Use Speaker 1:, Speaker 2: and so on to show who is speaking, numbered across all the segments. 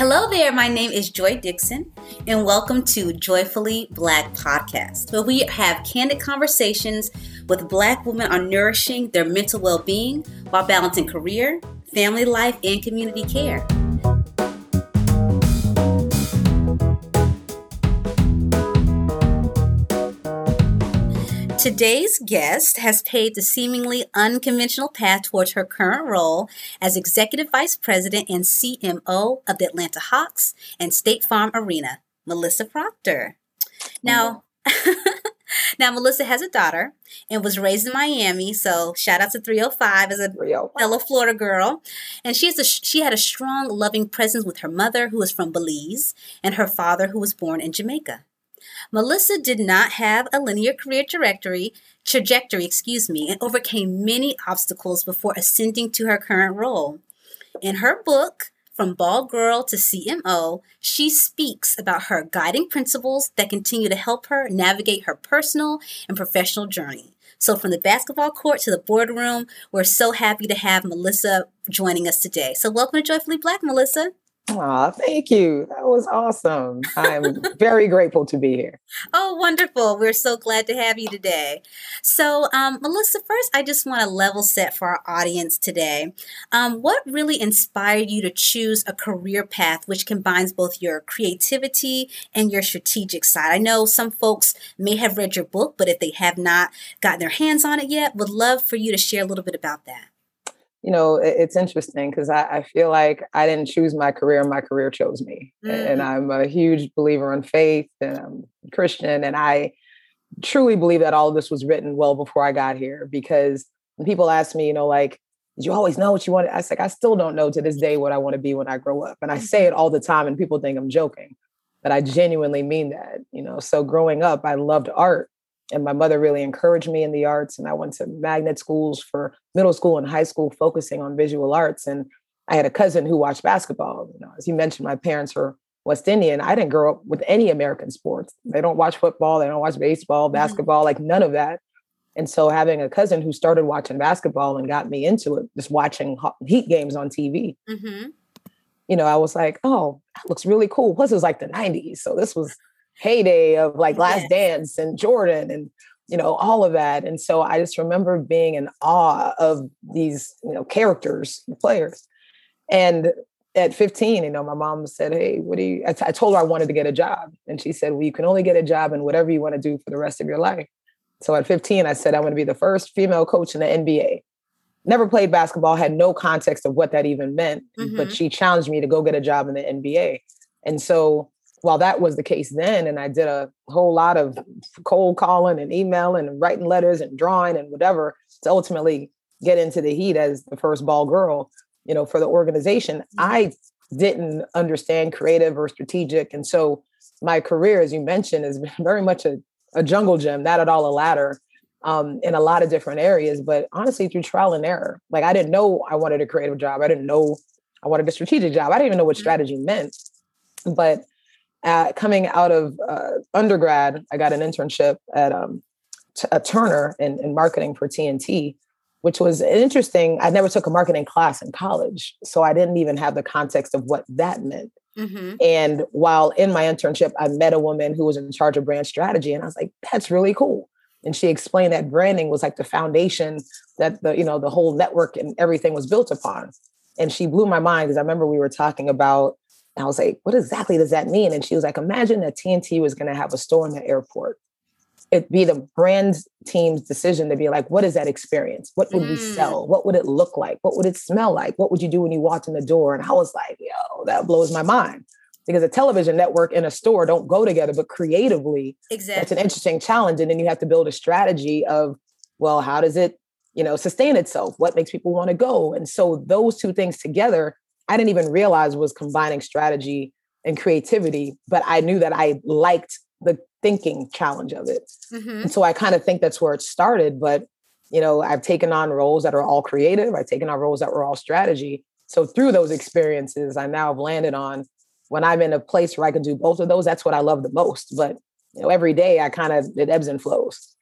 Speaker 1: Hello there, my name is Joy Dixon, and welcome to Joyfully Black Podcast, where we have candid conversations with Black women on nourishing their mental well being while balancing career, family life, and community care. Today's guest has paved a seemingly unconventional path towards her current role as Executive Vice President and CMO of the Atlanta Hawks and State Farm Arena, Melissa Proctor. Now, now Melissa has a daughter and was raised in Miami, so shout out to 305 as a fellow Florida girl. And she has a she had a strong, loving presence with her mother, who was from Belize, and her father, who was born in Jamaica. Melissa did not have a linear career trajectory, trajectory, excuse me, and overcame many obstacles before ascending to her current role. In her book, From Ball Girl to CMO, she speaks about her guiding principles that continue to help her navigate her personal and professional journey. So, from the basketball court to the boardroom, we're so happy to have Melissa joining us today. So, welcome to Joyfully Black, Melissa.
Speaker 2: Aw, thank you. That was awesome. I'm very grateful to be here.
Speaker 1: Oh, wonderful. We're so glad to have you today. So, um, Melissa, first, I just want to level set for our audience today. Um, what really inspired you to choose a career path which combines both your creativity and your strategic side? I know some folks may have read your book, but if they have not gotten their hands on it yet, would love for you to share a little bit about that
Speaker 2: you know, it's interesting because I, I, feel like I didn't choose my career, my career chose me. Mm. And I'm a huge believer in faith and I'm Christian. And I truly believe that all of this was written well before I got here because when people ask me, you know, like, did you always know what you wanted? I was like, I still don't know to this day what I want to be when I grow up. And I say it all the time and people think I'm joking, but I genuinely mean that, you know. So growing up, I loved art and my mother really encouraged me in the arts and i went to magnet schools for middle school and high school focusing on visual arts and i had a cousin who watched basketball you know as you mentioned my parents were west indian i didn't grow up with any american sports they don't watch football they don't watch baseball mm-hmm. basketball mm-hmm. like none of that and so having a cousin who started watching basketball and got me into it just watching heat games on tv mm-hmm. you know i was like oh that looks really cool plus it was like the 90s so this was heyday of like Last Dance and Jordan and you know all of that. And so i just remember being in awe of these you know characters players. And at 15 you know my mom said hey what do you I, t- I told her i wanted to get a job. And she said well you can only get a job in whatever you want to do for the rest of your life. So at 15 i said "I'm going to be the first female coach in the nba never played basketball had no context of what that even meant mm-hmm. but she challenged me to go get a job in the nba and so while that was the case then, and I did a whole lot of cold calling and emailing and writing letters and drawing and whatever to ultimately get into the heat as the first ball girl, you know, for the organization, mm-hmm. I didn't understand creative or strategic. And so my career, as you mentioned, has been very much a, a jungle gym, not at all a ladder um, in a lot of different areas, but honestly through trial and error. Like I didn't know I wanted a creative job. I didn't know I wanted a strategic job. I didn't even know what mm-hmm. strategy meant. But at, coming out of uh, undergrad, I got an internship at um, t- a Turner in, in marketing for TNT, which was interesting. I never took a marketing class in college, so I didn't even have the context of what that meant. Mm-hmm. And while in my internship, I met a woman who was in charge of brand strategy, and I was like, "That's really cool." And she explained that branding was like the foundation that the you know the whole network and everything was built upon. And she blew my mind because I remember we were talking about I was like, what exactly does that mean? And she was like, imagine that TNT was going to have a store in the airport. It'd be the brand team's decision to be like, what is that experience? What would mm. we sell? What would it look like? What would it smell like? What would you do when you walked in the door? And I was like, yo, that blows my mind. Because a television network and a store don't go together, but creatively, exactly. that's an interesting challenge. And then you have to build a strategy of, well, how does it, you know, sustain itself? What makes people want to go? And so those two things together I didn't even realize was combining strategy and creativity, but I knew that I liked the thinking challenge of it. Mm-hmm. And so I kind of think that's where it started. But, you know, I've taken on roles that are all creative, I've taken on roles that were all strategy. So through those experiences, I now have landed on when I'm in a place where I can do both of those, that's what I love the most. But, you know, every day I kind of, it ebbs and flows.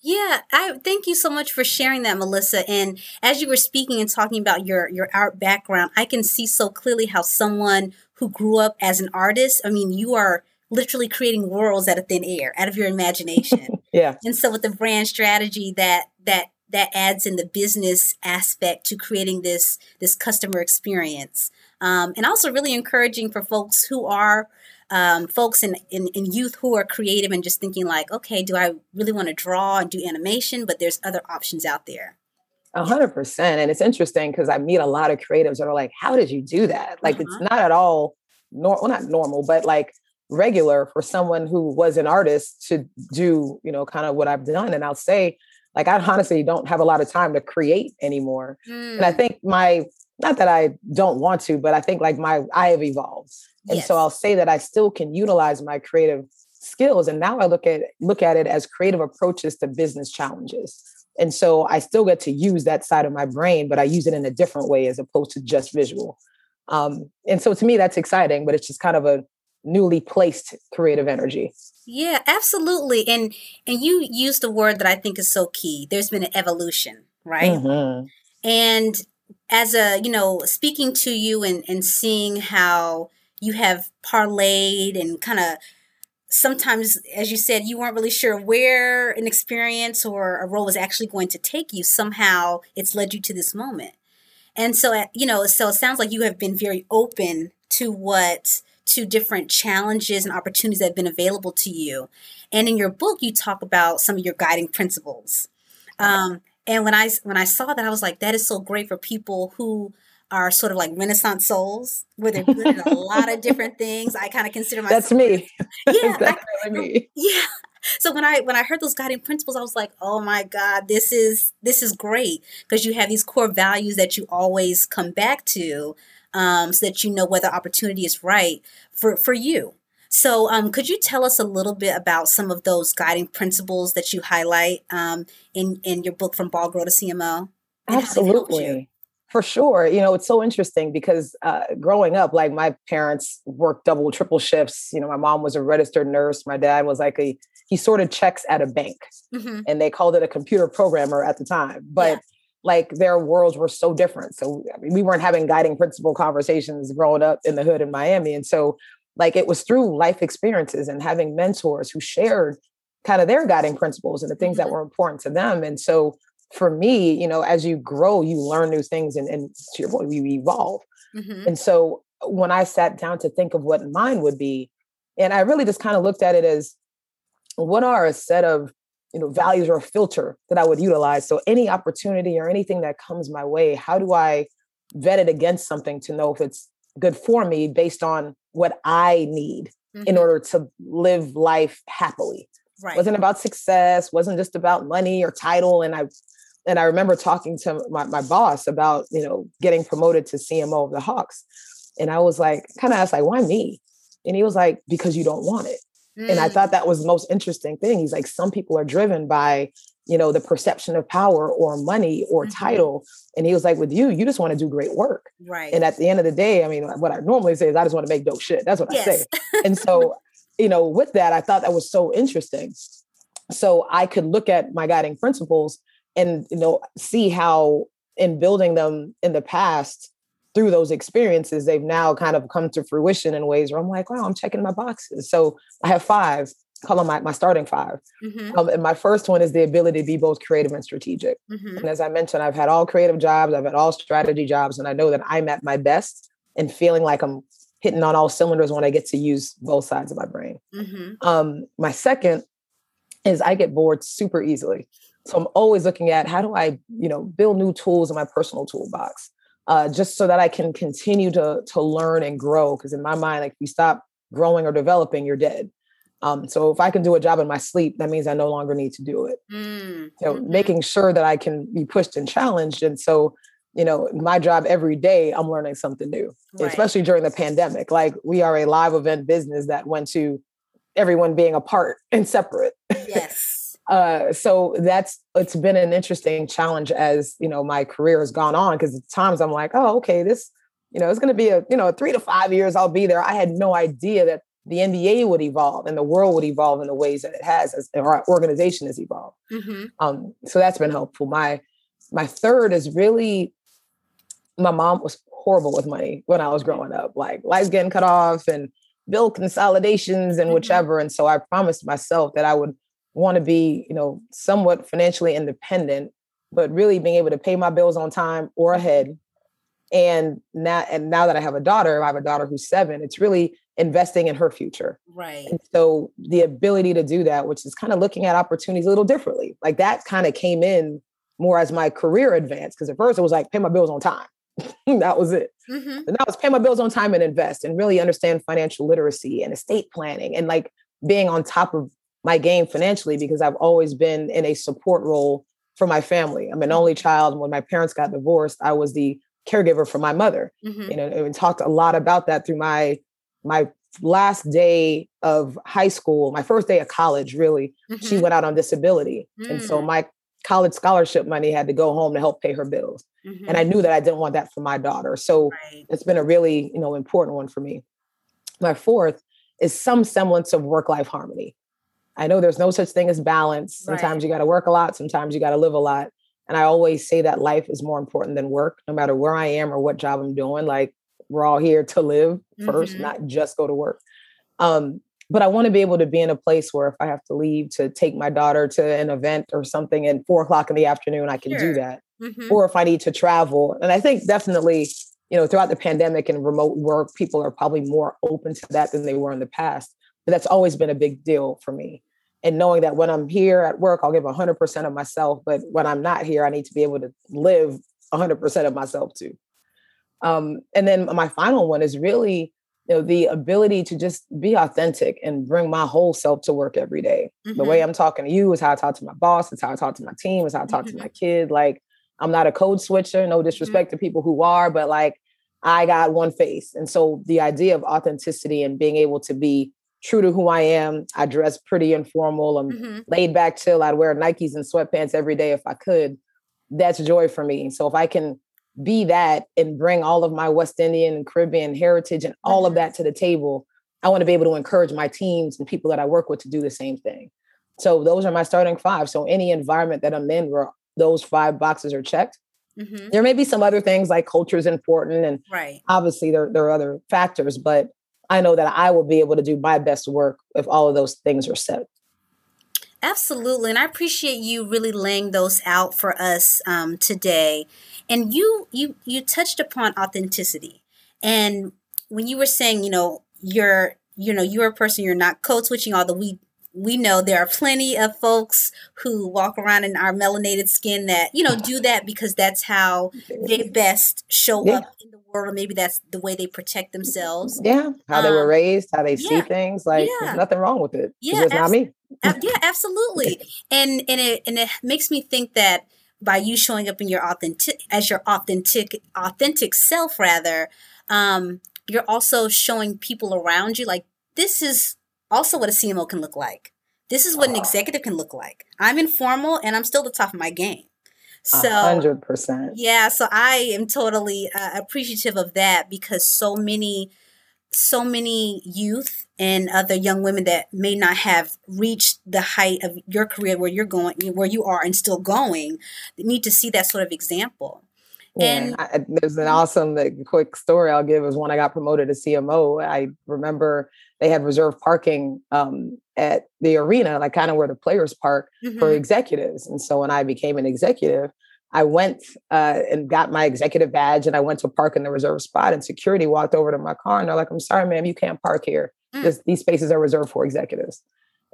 Speaker 1: Yeah, I thank you so much for sharing that, Melissa. And as you were speaking and talking about your your art background, I can see so clearly how someone who grew up as an artist, I mean, you are literally creating worlds out of thin air, out of your imagination.
Speaker 2: yeah.
Speaker 1: And so with the brand strategy that that that adds in the business aspect to creating this this customer experience um, and also really encouraging for folks who are um, folks in, in, in youth who are creative and just thinking like okay do i really want to draw and do animation but there's other options out there
Speaker 2: a hundred percent and it's interesting because i meet a lot of creatives that are like how did you do that like uh-huh. it's not at all nor- well not normal but like regular for someone who was an artist to do you know kind of what i've done and i'll say like I honestly don't have a lot of time to create anymore. Mm. And I mm. think my not that I don't want to, but I think like my I have evolved. And yes. so I'll say that I still can utilize my creative skills. And now I look at look at it as creative approaches to business challenges. And so I still get to use that side of my brain, but I use it in a different way as opposed to just visual. Um, and so to me, that's exciting, but it's just kind of a newly placed creative energy.
Speaker 1: Yeah, absolutely. And and you used a word that I think is so key. There's been an evolution, right? Mm-hmm. And as a, you know, speaking to you and, and seeing how you have parlayed and kind of sometimes, as you said, you weren't really sure where an experience or a role was actually going to take you. Somehow it's led you to this moment. And so, you know, so it sounds like you have been very open to what to different challenges and opportunities that have been available to you. And in your book, you talk about some of your guiding principles. Um, and when I when I saw that, I was like, that is so great for people who are sort of like Renaissance souls, where they're good at a lot of different things. I kind of consider myself.
Speaker 2: That's me.
Speaker 1: Yeah, That's I, me. Yeah. So when I when I heard those guiding principles, I was like, oh my God, this is this is great because you have these core values that you always come back to um, so that you know whether opportunity is right for, for you. So, um, could you tell us a little bit about some of those guiding principles that you highlight um, in in your book from Ball Girl to CMO?
Speaker 2: Absolutely, for sure. You know, it's so interesting because uh, growing up, like my parents worked double, triple shifts. You know, my mom was a registered nurse. My dad was like a he sorted checks at a bank, mm-hmm. and they called it a computer programmer at the time. But yeah like their worlds were so different. So I mean, we weren't having guiding principle conversations growing up in the hood in Miami. And so like it was through life experiences and having mentors who shared kind of their guiding principles and the things mm-hmm. that were important to them. And so for me, you know, as you grow, you learn new things and, and to your point, you evolve. Mm-hmm. And so when I sat down to think of what mine would be, and I really just kind of looked at it as what are a set of you know values or a filter that i would utilize so any opportunity or anything that comes my way how do i vet it against something to know if it's good for me based on what i need mm-hmm. in order to live life happily right. wasn't about success wasn't just about money or title and i and i remember talking to my, my boss about you know getting promoted to cmo of the hawks and i was like kind of asked like why me and he was like because you don't want it Mm. And I thought mm. that was the most interesting thing. He's like, some people are driven by, you know, the perception of power or money or mm-hmm. title. And he was like, with you, you just want to do great work.
Speaker 1: Right.
Speaker 2: And at the end of the day, I mean, what I normally say is I just want to make dope shit. That's what yes. I say. and so, you know, with that, I thought that was so interesting. So I could look at my guiding principles and, you know, see how in building them in the past, through those experiences, they've now kind of come to fruition in ways where I'm like, wow, I'm checking my boxes. So I have five, call them my, my starting 5 mm-hmm. um, and my first one is the ability to be both creative and strategic. Mm-hmm. And as I mentioned, I've had all creative jobs, I've had all strategy jobs, and I know that I'm at my best and feeling like I'm hitting on all cylinders when I get to use both sides of my brain. Mm-hmm. Um, my second is I get bored super easily. So I'm always looking at how do I, you know, build new tools in my personal toolbox uh, just so that I can continue to to learn and grow. Because in my mind, like if you stop growing or developing, you're dead. Um, so if I can do a job in my sleep, that means I no longer need to do it. Mm. So mm-hmm. making sure that I can be pushed and challenged. And so, you know, my job every day, I'm learning something new, right. especially during the pandemic. Like we are a live event business that went to everyone being apart and separate.
Speaker 1: Yes.
Speaker 2: Uh, so that's it's been an interesting challenge as you know my career has gone on because at times I'm like, oh, okay, this you know it's going to be a you know three to five years I'll be there. I had no idea that the NBA would evolve and the world would evolve in the ways that it has as our organization has evolved. Mm-hmm. Um, so that's been helpful. My my third is really my mom was horrible with money when I was growing up, like lights getting cut off and bill consolidations and mm-hmm. whichever. And so I promised myself that I would want to be, you know, somewhat financially independent, but really being able to pay my bills on time or ahead. And now, and now that I have a daughter, I have a daughter who's seven. It's really investing in her future.
Speaker 1: Right.
Speaker 2: And so the ability to do that, which is kind of looking at opportunities a little differently, like that kind of came in more as my career advanced. Because at first it was like pay my bills on time. that was it. Mm-hmm. And that was pay my bills on time and invest and really understand financial literacy and estate planning and like being on top of my game financially because I've always been in a support role for my family. I'm an mm-hmm. only child. And When my parents got divorced, I was the caregiver for my mother. Mm-hmm. You know, and talked a lot about that through my my last day of high school, my first day of college, really, mm-hmm. she went out on disability. Mm. And so mm. my college scholarship money had to go home to help pay her bills. Mm-hmm. And I knew that I didn't want that for my daughter. So right. it's been a really, you know, important one for me. My fourth is some semblance of work-life harmony. I know there's no such thing as balance. Sometimes right. you got to work a lot, sometimes you got to live a lot. And I always say that life is more important than work, no matter where I am or what job I'm doing. Like we're all here to live 1st mm-hmm. not just go to work. Um, but I want to be able to be in a place where if I have to leave to take my daughter to an event or something at four o'clock in the afternoon, I can sure. do that. Mm-hmm. Or if I need to travel. And I think definitely, you know, throughout the pandemic and remote work, people are probably more open to that than they were in the past. But that's always been a big deal for me. And knowing that when I'm here at work, I'll give 100% of myself. But when I'm not here, I need to be able to live 100% of myself too. Um, and then my final one is really you know the ability to just be authentic and bring my whole self to work every day. Mm-hmm. The way mm-hmm. I'm talking to you is how I talk to my boss. It's how I talk to my team. It's how I talk mm-hmm. to my mm-hmm. kid. Like I'm not a code switcher. No mm-hmm. disrespect mm-hmm. to people who are, but like I got one face. And so the idea of authenticity and being able to be true to who I am. I dress pretty informal. I'm laid back, chill. I'd wear Nikes and sweatpants every day if I could. That's joy for me. So if I can be that and bring all of my West Indian and Caribbean heritage and all of mm-hmm. that to the table. I want to be able to encourage my teams and people that I work with to do the same thing. So those are my starting five. So any environment that I'm in where those five boxes are checked, mm-hmm. there may be some other things like culture is important and
Speaker 1: right.
Speaker 2: obviously there, there are other factors, but I know that I will be able to do my best work if all of those things are set.
Speaker 1: Absolutely. And I appreciate you really laying those out for us um, today. And you you you touched upon authenticity. And when you were saying, you know, you're you know, you're a person, you're not code switching, although we we know there are plenty of folks who walk around in our melanated skin that you know do that because that's how they best show yeah. up in the world or maybe that's the way they protect themselves
Speaker 2: yeah how um, they were um, raised how they yeah. see things like yeah. there's nothing wrong with it yeah it's not me
Speaker 1: yeah absolutely and and it and it makes me think that by you showing up in your authentic as your authentic authentic self rather um you're also showing people around you like this is also what a CMO can look like. This is what an executive can look like. I'm informal and I'm still the top of my game.
Speaker 2: So, hundred percent.
Speaker 1: Yeah. So I am totally uh, appreciative of that because so many, so many youth and other young women that may not have reached the height of your career where you're going, where you are and still going, need to see that sort of example.
Speaker 2: Yeah, and I, there's an awesome like, quick story I'll give is when I got promoted to CMO. I remember they had reserved parking um, at the arena, like kind of where the players park mm-hmm. for executives. And so when I became an executive, I went uh, and got my executive badge and I went to park in the reserved spot and security walked over to my car and they're like, I'm sorry, ma'am, you can't park here. Mm. This, these spaces are reserved for executives.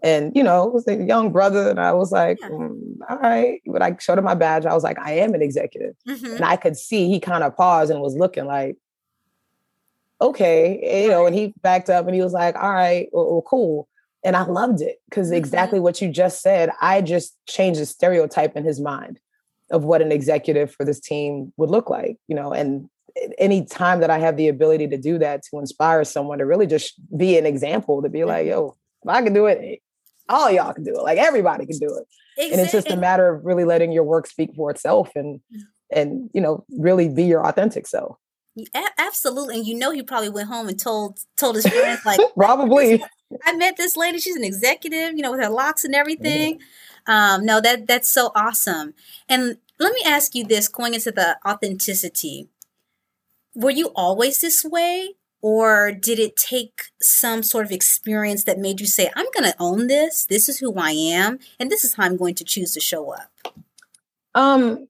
Speaker 2: And, you know, it was a young brother. And I was like, yeah. mm, all right. But I showed him my badge. I was like, I am an executive. Mm-hmm. And I could see he kind of paused and was looking like, okay. you know, and he backed up and he was like, all right, well, well cool. And I loved it because mm-hmm. exactly what you just said, I just changed the stereotype in his mind of what an executive for this team would look like, you know, and any time that I have the ability to do that to inspire someone to really just be an example to be like, yo, if I can do it, all y'all can do it. Like everybody can do it. Exactly. And it's just a matter of really letting your work speak for itself and mm. and you know, really be your authentic self.
Speaker 1: Absolutely, and you know he probably went home and told told his friends like
Speaker 2: probably.
Speaker 1: I met this lady. She's an executive, you know, with her locks and everything. Mm-hmm. Um, no, that that's so awesome. And let me ask you this: going into the authenticity, were you always this way, or did it take some sort of experience that made you say, "I'm going to own this. This is who I am, and this is how I'm going to choose to show up"?
Speaker 2: Um,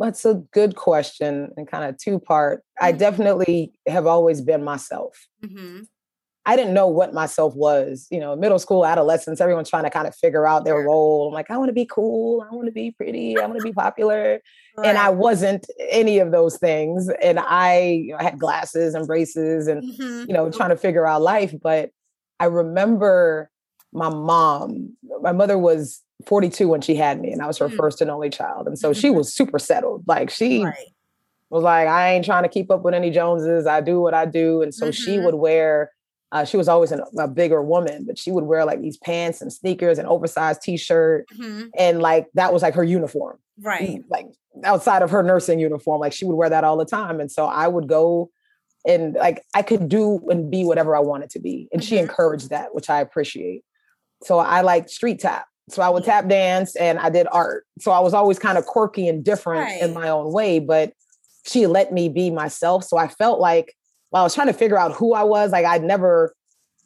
Speaker 2: that's a good question and kind of two part. Mm-hmm. I definitely have always been myself. Mm-hmm. I didn't know what myself was. You know, middle school, adolescence, everyone's trying to kind of figure out their role. I'm like, I want to be cool. I want to be pretty. I want to be popular. Right. And I wasn't any of those things. And I, you know, I had glasses and braces and, mm-hmm. you know, trying to figure out life. But I remember my mom, my mother was 42 when she had me, and I was her mm-hmm. first and only child. And so she mm-hmm. was super settled. Like she right. was like, I ain't trying to keep up with any Joneses. I do what I do. And so mm-hmm. she would wear, uh, she was always an, a bigger woman, but she would wear like these pants and sneakers and oversized t-shirt. Mm-hmm. And like that was like her uniform.
Speaker 1: Right.
Speaker 2: Like outside of her nursing uniform, like she would wear that all the time. And so I would go and like I could do and be whatever I wanted to be. And she mm-hmm. encouraged that, which I appreciate. So I like street tap. So I would tap dance and I did art. So I was always kind of quirky and different right. in my own way, but she let me be myself. So I felt like while I was trying to figure out who I was, like I'd never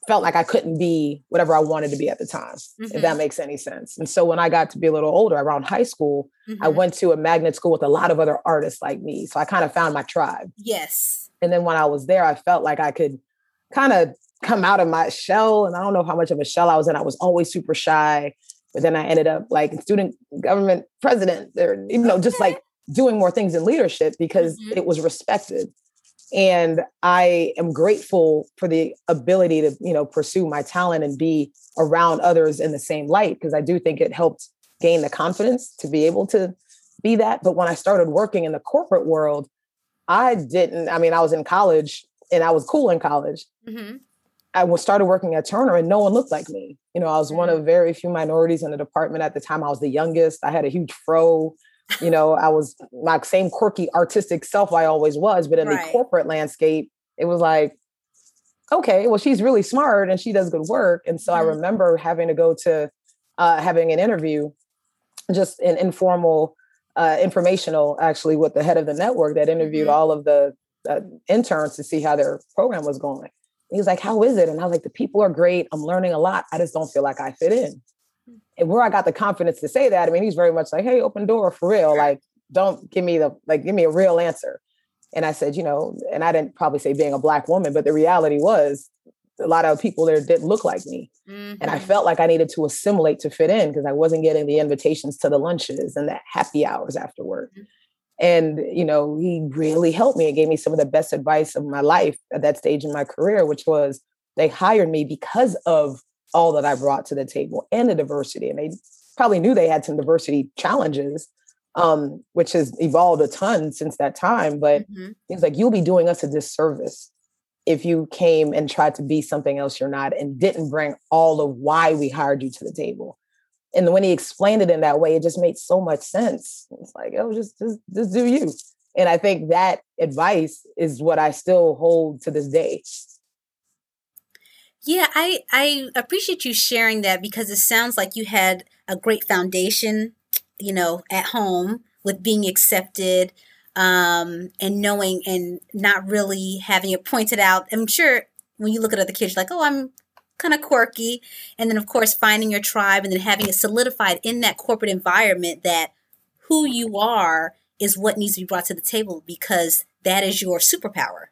Speaker 2: felt like I couldn't be whatever I wanted to be at the time, mm-hmm. if that mm-hmm. makes any sense. And so when I got to be a little older, around high school, mm-hmm. I went to a magnet school with a lot of other artists like me. So I kind of found my tribe.
Speaker 1: Yes.
Speaker 2: And then when I was there, I felt like I could kind of come out of my shell. And I don't know how much of a shell I was in. I was always super shy. But then I ended up like student government president, or you know, just like doing more things in leadership because mm-hmm. it was respected. And I am grateful for the ability to, you know, pursue my talent and be around others in the same light because I do think it helped gain the confidence to be able to be that. But when I started working in the corporate world, I didn't, I mean, I was in college and I was cool in college. Mm-hmm. I was started working at Turner and no one looked like me. You know, I was one of very few minorities in the department at the time. I was the youngest. I had a huge fro. You know, I was my same quirky artistic self I always was, but in right. the corporate landscape, it was like, okay, well, she's really smart and she does good work. And so mm. I mm-hmm. remember having to go to uh, having an interview, just an informal, uh, informational, actually, with the head of the network that interviewed mm. all of the uh, interns to see how their program was going. He was like, How is it? And I was like, The people are great. I'm learning a lot. I just don't feel like I fit in. Hmm. And where I got the confidence to say that, I mean, he's very much like, Hey, open door for real. Like, don't give me the, like, give me a real answer. And I said, You know, and I didn't probably say being a Black woman, but the reality was a lot of people there didn't look like me. Mm-hmm. And I mm-hmm. felt like I needed to assimilate to fit in because I wasn't getting the invitations to the lunches and the happy hours after work. Mm-hmm. And, you know, he really helped me and gave me some of the best advice of my life at that stage in my career, which was they hired me because of all that I brought to the table and the diversity. And they probably knew they had some diversity challenges, um, which has evolved a ton since that time. But mm-hmm. he was like, you'll be doing us a disservice if you came and tried to be something else you're not and didn't bring all of why we hired you to the table and when he explained it in that way, it just made so much sense. It's like, oh, just just just do you. And I think that advice is what I still hold to this day.
Speaker 1: Yeah, I I appreciate you sharing that because it sounds like you had a great foundation, you know, at home with being accepted um, and knowing and not really having it pointed out. I'm sure when you look at other kids, like, oh, I'm kind of quirky. And then, of course, finding your tribe and then having it solidified in that corporate environment that who you are is what needs to be brought to the table because that is your superpower.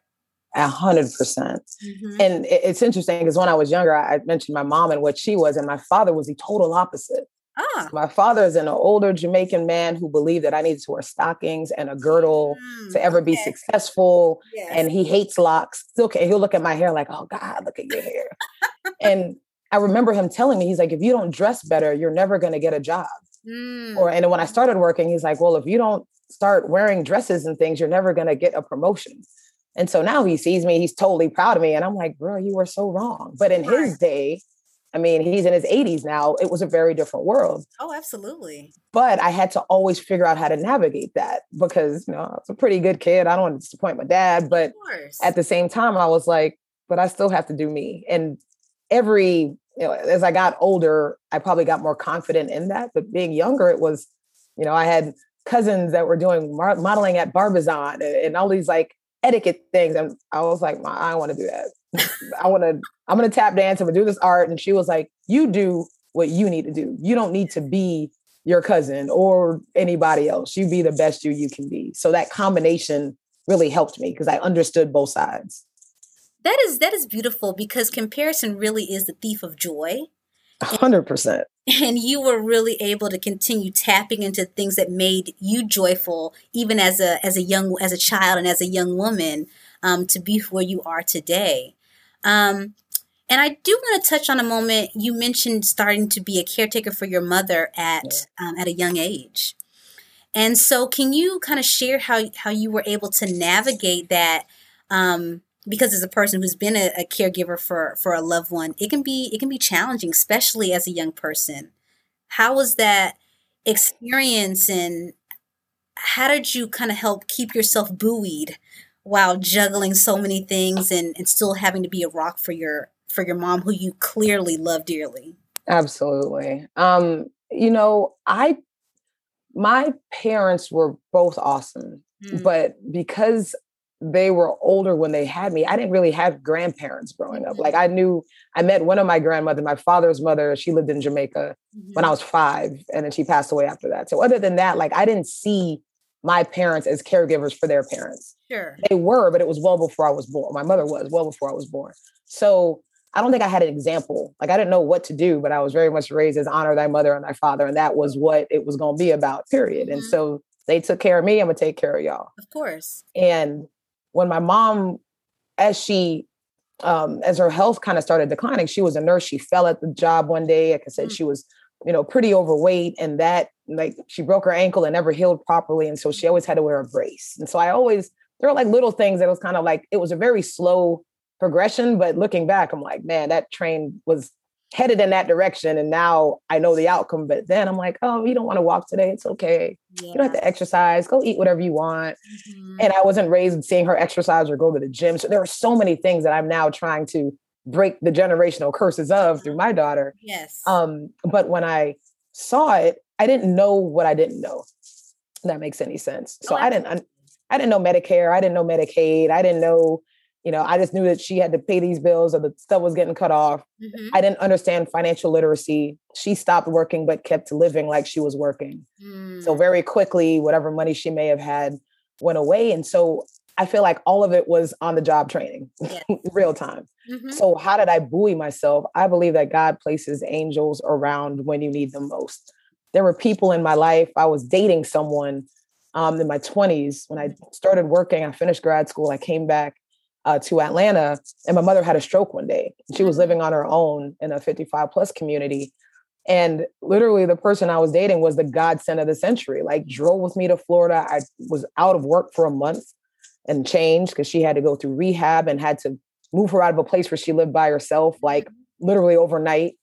Speaker 2: A hundred percent. Mm-hmm. And it's interesting because when I was younger, I mentioned my mom and what she was, and my father was the total opposite. Ah. My father is an older Jamaican man who believed that I needed to wear stockings and a girdle mm, to ever okay. be successful. Yes. And he hates locks. Still, he'll look at my hair like, "Oh God, look at your hair." and I remember him telling me, he's like, "If you don't dress better, you're never going to get a job." Mm. Or and when I started working, he's like, "Well, if you don't start wearing dresses and things, you're never going to get a promotion." And so now he sees me, he's totally proud of me, and I'm like, "Bro, you were so wrong." But in his day, I mean, he's in his 80s now. It was a very different world.
Speaker 1: Oh, absolutely.
Speaker 2: But I had to always figure out how to navigate that because, you know, I was a pretty good kid. I don't want to disappoint my dad. But at the same time, I was like, but I still have to do me. And every, you know, as I got older, I probably got more confident in that. But being younger, it was, you know, I had cousins that were doing modeling at Barbizon and, all these like etiquette things. And I was like, I don't want to do that. I want to, I'm going to tap dance. I'm going to do this art. And she was like, you do what you need to do. You don't need to be your cousin or anybody else. You be the best you you can be. So that combination really helped me because I understood both sides.
Speaker 1: That is that is beautiful because comparison really is the thief of joy.
Speaker 2: Hundred percent.
Speaker 1: And you were really able to continue tapping into things that made you joyful, even as a as a young as a child and as a young woman, um, to be where you are today. Um, and I do want to touch on a moment you mentioned starting to be a caretaker for your mother at yeah. um, at a young age. And so, can you kind of share how how you were able to navigate that? Um, because as a person who's been a, a, caregiver for for a loved one, it can be it can be challenging, especially as a young person. How was that experience, and how did you kind of help keep yourself buoyed while juggling so many things and, and still having to be a rock for your for your mom, who you clearly love dearly?
Speaker 2: Absolutely. Um, you know, I my parents were both awesome, mm. but because they were older when they had me. I didn't really have grandparents growing up. Like mm-hmm. I knew I met one of my grandmother, my father's mother. She lived in Jamaica mm-hmm. when I was five, and then she passed away after that. So other than that, like I didn't see my parents as caregivers for their parents.
Speaker 1: Sure,
Speaker 2: they were, but it was well before I was born. My mother was well before I was born. So I don't think I had an example. Like I didn't know what to do, but I was very much raised as honor thy mother and thy father, and that was what it was going to be about. Period. Mm-hmm. And so they took care of me. I'm gonna take care of y'all.
Speaker 1: Of course.
Speaker 2: And when my mom, as she, um, as her health kind of started declining, she was a nurse. She fell at the job one day. Like I said, mm. she was, you know, pretty overweight, and that like she broke her ankle and never healed properly, and so she always had to wear a brace. And so I always there were like little things that was kind of like it was a very slow progression, but looking back, I'm like, man, that train was headed in that direction and now I know the outcome. But then I'm like, oh, you don't want to walk today. It's okay. Yeah. You don't have to exercise. Go eat whatever you want. Mm-hmm. And I wasn't raised seeing her exercise or go to the gym. So there are so many things that I'm now trying to break the generational curses of through my daughter.
Speaker 1: Yes.
Speaker 2: Um, but when I saw it, I didn't know what I didn't know. that makes any sense. So oh, I didn't I didn't know Medicare. I didn't know Medicaid. I didn't know you know, I just knew that she had to pay these bills or the stuff was getting cut off. Mm-hmm. I didn't understand financial literacy. She stopped working but kept living like she was working. Mm. So very quickly, whatever money she may have had went away. And so I feel like all of it was on the job training, yeah. real time. Mm-hmm. So how did I buoy myself? I believe that God places angels around when you need them most. There were people in my life. I was dating someone um, in my 20s when I started working. I finished grad school. I came back uh, to Atlanta, and my mother had a stroke one day. She was mm. living on her own in a 55 plus community. And literally, the person I was dating was the godsend of the century. Like, drove with me to Florida. I was out of work for a month and changed because she had to go through rehab and had to move her out of a place where she lived by herself, like literally overnight,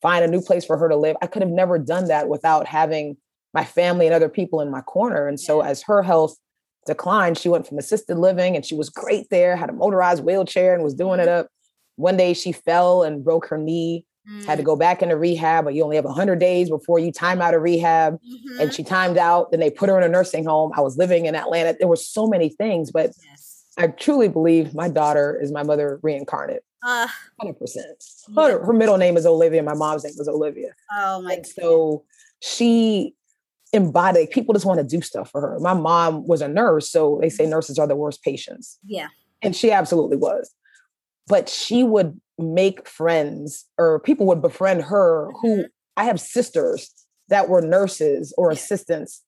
Speaker 2: find a new place for her to live. I could have never done that without having my family and other people in my corner. And so, as her health declined. She went from assisted living and she was great there, had a motorized wheelchair and was doing it mm-hmm. up. One day she fell and broke her knee, mm. had to mm. go back into rehab, but you only have 100 days before you time out of rehab. Mm-hmm. And she timed out. Then they put her in a nursing home. I was living in Atlanta. There were so many things, but yes. I truly believe my daughter is my mother reincarnate. Uh, 100%. Her, her middle name is Olivia. My mom's name was Olivia.
Speaker 1: Oh my. god.
Speaker 2: so she embodied, people just want to do stuff for her. My mom was a nurse, so they say nurses are the worst patients.
Speaker 1: Yeah.
Speaker 2: And she absolutely was. But she would make friends or people would befriend her who mm-hmm. I have sisters that were nurses or assistants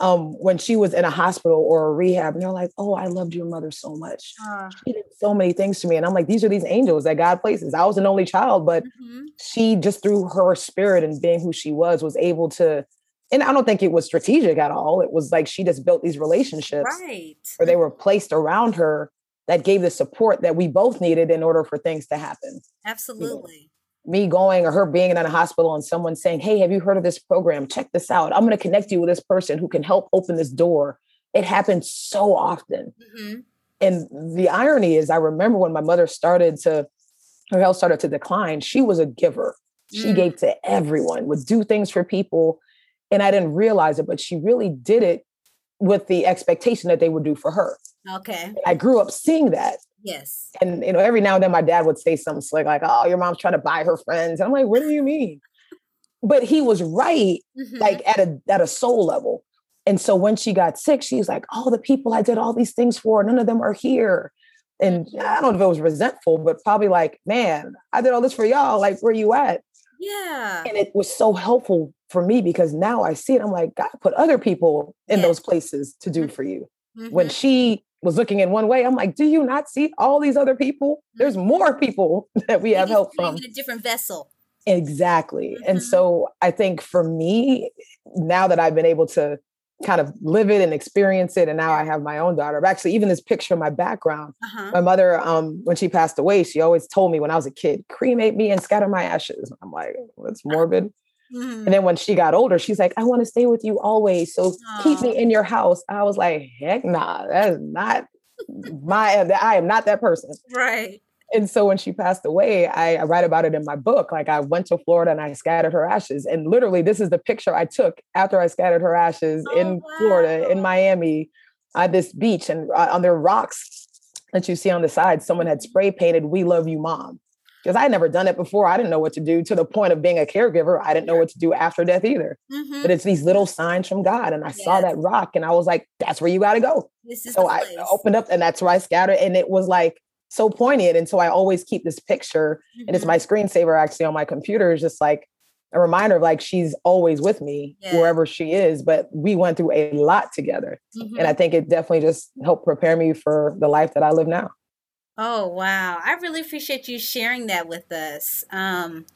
Speaker 2: um, when she was in a hospital or a rehab, and they're like, "Oh, I loved your mother so much. Uh, she did so many things to me." And I'm like, "These are these angels that God places." I was an only child, but mm-hmm. she just through her spirit and being who she was, was able to and I don't think it was strategic at all. It was like she just built these relationships
Speaker 1: right.
Speaker 2: where they were placed around her that gave the support that we both needed in order for things to happen.
Speaker 1: Absolutely.
Speaker 2: me going or her being in a hospital and someone saying, Hey, have you heard of this program? Check this out. I'm going to connect you with this person who can help open this door. It happens so often. Mm-hmm. And the irony is, I remember when my mother started to, her health started to decline, she was a giver. She mm. gave to everyone, would do things for people. And I didn't realize it, but she really did it with the expectation that they would do for her.
Speaker 1: Okay.
Speaker 2: I grew up seeing that.
Speaker 1: Yes.
Speaker 2: And you know, every now and then my dad would say something slick like, "Oh, your mom's trying to buy her friends." And I'm like, "What do you mean?" But he was right, mm-hmm. like at a at a soul level. And so when she got sick, she's like, "All the people I did all these things for, none of them are here." And mm-hmm. I don't know if it was resentful, but probably like, "Man, I did all this for y'all. Like, where you at?"
Speaker 1: Yeah.
Speaker 2: And it was so helpful for me because now I see it. I'm like, God put other people in yes. those places to do mm-hmm. for you. Mm-hmm. When she was looking in one way, I'm like, do you not see all these other people? There's mm-hmm. more people that we have help from.
Speaker 1: a different vessel.
Speaker 2: Exactly. Mm-hmm. And so I think for me, now that I've been able to kind of live it and experience it, and now I have my own daughter. Actually, even this picture in my background, uh-huh. my mother, um, when she passed away, she always told me when I was a kid, cremate me and scatter my ashes. I'm like, that's morbid. Mm-hmm. And then when she got older, she's like, I want to stay with you always. So Aww. keep me in your house. I was like, heck nah, that is not my, I am not that person.
Speaker 1: Right.
Speaker 2: And so when she passed away, I, I, write about it in my book. Like I went to Florida and I scattered her ashes. And literally, this is the picture I took after I scattered her ashes oh, in wow. Florida, in Miami, at this beach. And uh, on their rocks that you see on the side, someone had spray painted, We love you, mom because I had never done it before. I didn't know what to do to the point of being a caregiver. I didn't know what to do after death either. Mm-hmm. But it's these little signs from God. And I yes. saw that rock and I was like, that's where you got to go. so I opened up and that's where I scattered. And it was like so poignant. And so I always keep this picture mm-hmm. and it's my mm-hmm. screensaver actually on my computer is just like a reminder of like she's always with me yeah. wherever she is. But we went through a lot together. Mm-hmm. And I think it definitely just helped prepare me for the life that I live now.
Speaker 1: Oh, wow. I really appreciate you sharing that with us. Um,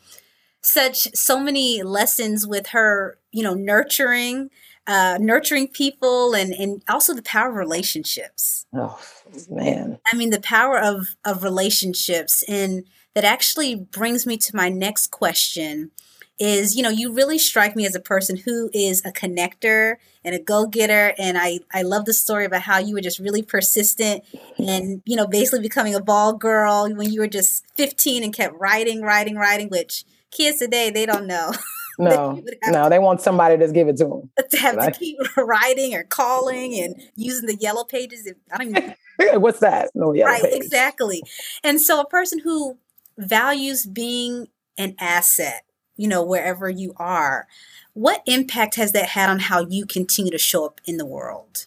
Speaker 1: such so many lessons with her, you know, nurturing, uh, nurturing people and, and also the power of relationships.
Speaker 2: Oh, man.
Speaker 1: I mean, the power of, of relationships. And that actually brings me to my next question is you know you really strike me as a person who is a connector and a go-getter and i i love the story about how you were just really persistent and you know basically becoming a ball girl when you were just 15 and kept writing writing writing which kids today they don't know
Speaker 2: no no they want somebody to give it to them
Speaker 1: to have right? to keep writing or calling and using the yellow pages i don't even
Speaker 2: what's that
Speaker 1: no yellow right page. exactly and so a person who values being an asset you know, wherever you are. What impact has that had on how you continue to show up in the world?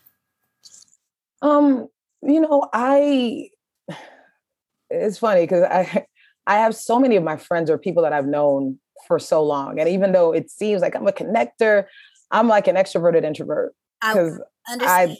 Speaker 2: Um, you know, I it's funny because I I have so many of my friends or people that I've known for so long. And even though it seems like I'm a connector, I'm like an extroverted introvert. Because I,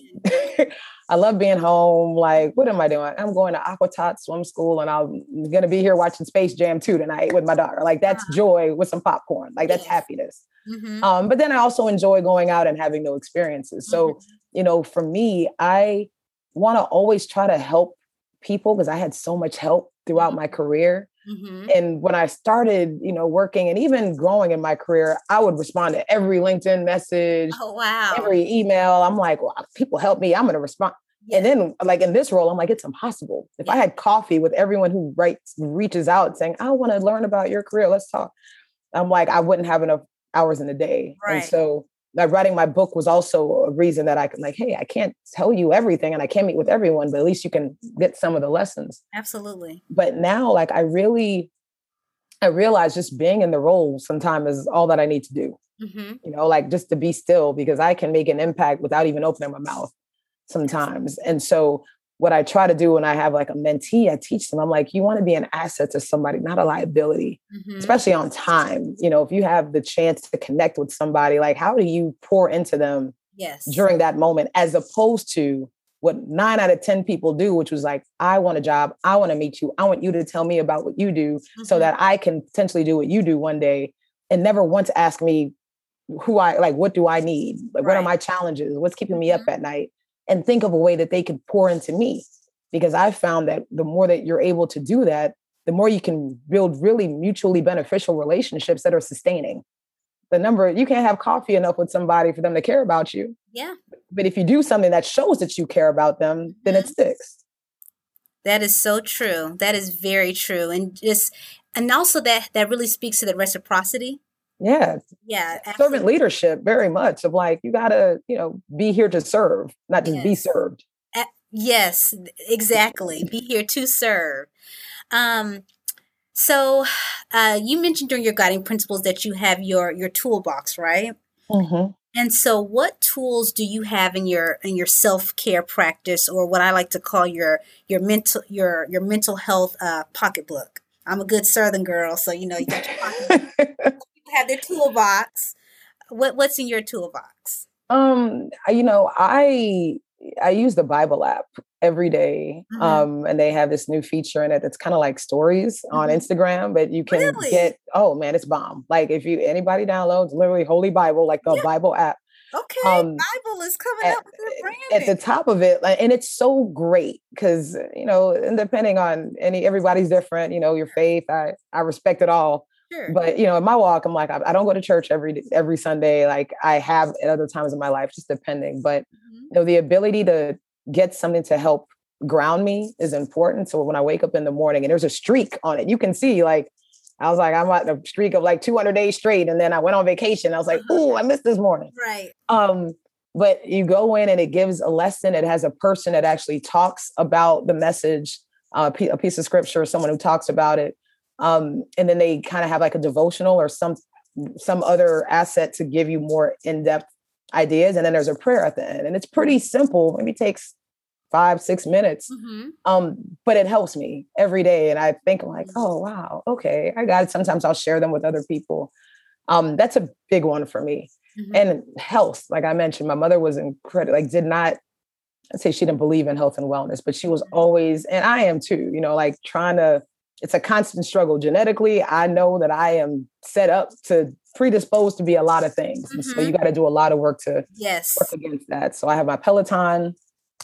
Speaker 2: I I love being home. Like, what am I doing? I'm going to Aquatot swim school and I'm going to be here watching Space Jam 2 tonight with my daughter. Like, that's uh-huh. joy with some popcorn. Like, that's yes. happiness. Mm-hmm. Um, but then I also enjoy going out and having new experiences. So, mm-hmm. you know, for me, I want to always try to help people because I had so much help throughout mm-hmm. my career. Mm-hmm. And when I started, you know, working and even growing in my career, I would respond to every LinkedIn message,
Speaker 1: oh, wow.
Speaker 2: every email. I'm like, well, people help me. I'm going to respond. Yeah. And then, like in this role, I'm like, it's impossible. If yeah. I had coffee with everyone who writes, reaches out saying, I want to learn about your career, let's talk. I'm like, I wouldn't have enough hours in a day. Right. And so writing my book was also a reason that I could like, hey, I can't tell you everything and I can't meet with everyone, but at least you can get some of the lessons.
Speaker 1: Absolutely.
Speaker 2: But now, like, I really, I realize just being in the role sometimes is all that I need to do. Mm-hmm. You know, like just to be still because I can make an impact without even opening my mouth sometimes. And so what I try to do when I have like a mentee, I teach them, I'm like, you want to be an asset to somebody, not a liability, mm-hmm. especially on time. You know, if you have the chance to connect with somebody, like how do you pour into them
Speaker 1: yes.
Speaker 2: during that moment, as opposed to what nine out of 10 people do, which was like, I want a job. I want to meet you. I want you to tell me about what you do mm-hmm. so that I can potentially do what you do one day and never once ask me who I like, what do I need? Like, right. what are my challenges? What's keeping me mm-hmm. up at night? And think of a way that they could pour into me because i found that the more that you're able to do that the more you can build really mutually beneficial relationships that are sustaining. The number you can't have coffee enough with somebody for them to care about you.
Speaker 1: Yeah.
Speaker 2: But if you do something that shows that you care about them, then it mm-hmm. sticks.
Speaker 1: That is so true. That is very true. And just and also that that really speaks to the reciprocity.
Speaker 2: Yeah.
Speaker 1: Yeah.
Speaker 2: Absolutely. Servant leadership very much of like you gotta, you know, be here to serve, not just yes. be served.
Speaker 1: yes, exactly. be here to serve. Um so uh you mentioned during your guiding principles that you have your your toolbox, right? Mm-hmm. And so what tools do you have in your in your self-care practice or what I like to call your your mental your your mental health uh, pocketbook? I'm a good southern girl, so you know you got your pocketbook. have their toolbox. What what's in your toolbox?
Speaker 2: Um, you know, I I use the Bible app every day. Mm-hmm. Um, and they have this new feature in it that's kind of like stories mm-hmm. on Instagram, but you can really? get oh man, it's bomb. Like if you anybody downloads literally Holy Bible, like the yeah. Bible app.
Speaker 1: Okay, um, Bible is coming
Speaker 2: at,
Speaker 1: up with
Speaker 2: At the top of it, and it's so great because you know, and depending on any everybody's different. You know, your faith, I I respect it all. Sure. But you know, in my walk, I'm like, I, I, don't go to church every every Sunday. Like I have at other times in my life, just depending. But mm-hmm. you know, the ability to get something to help ground me is important. So when I wake up in the morning and there's a streak on it, you can see like I was like, I'm at a streak of like 200 days straight. And then I went on vacation. I was like, oh, I missed this morning.
Speaker 1: Right.
Speaker 2: Um, but you go in and it gives a lesson. It has a person that actually talks about the message, uh, a piece of scripture, someone who talks about it. Um, and then they kind of have like a devotional or some some other asset to give you more in-depth ideas. And then there's a prayer at the end. And it's pretty simple. Maybe takes five, six minutes. Mm-hmm. Um, but it helps me every day. And I think I'm like, oh wow, okay, I got it. Sometimes I'll share them with other people. Um, that's a big one for me. Mm-hmm. And health, like I mentioned, my mother was incredible, like did not I'd say she didn't believe in health and wellness, but she was mm-hmm. always, and I am too, you know, like trying to, it's a constant struggle. Genetically, I know that I am set up to predisposed to be a lot of things. Mm-hmm. so you mm-hmm. got to do a lot of work to
Speaker 1: yes.
Speaker 2: work against that. So I have my Peloton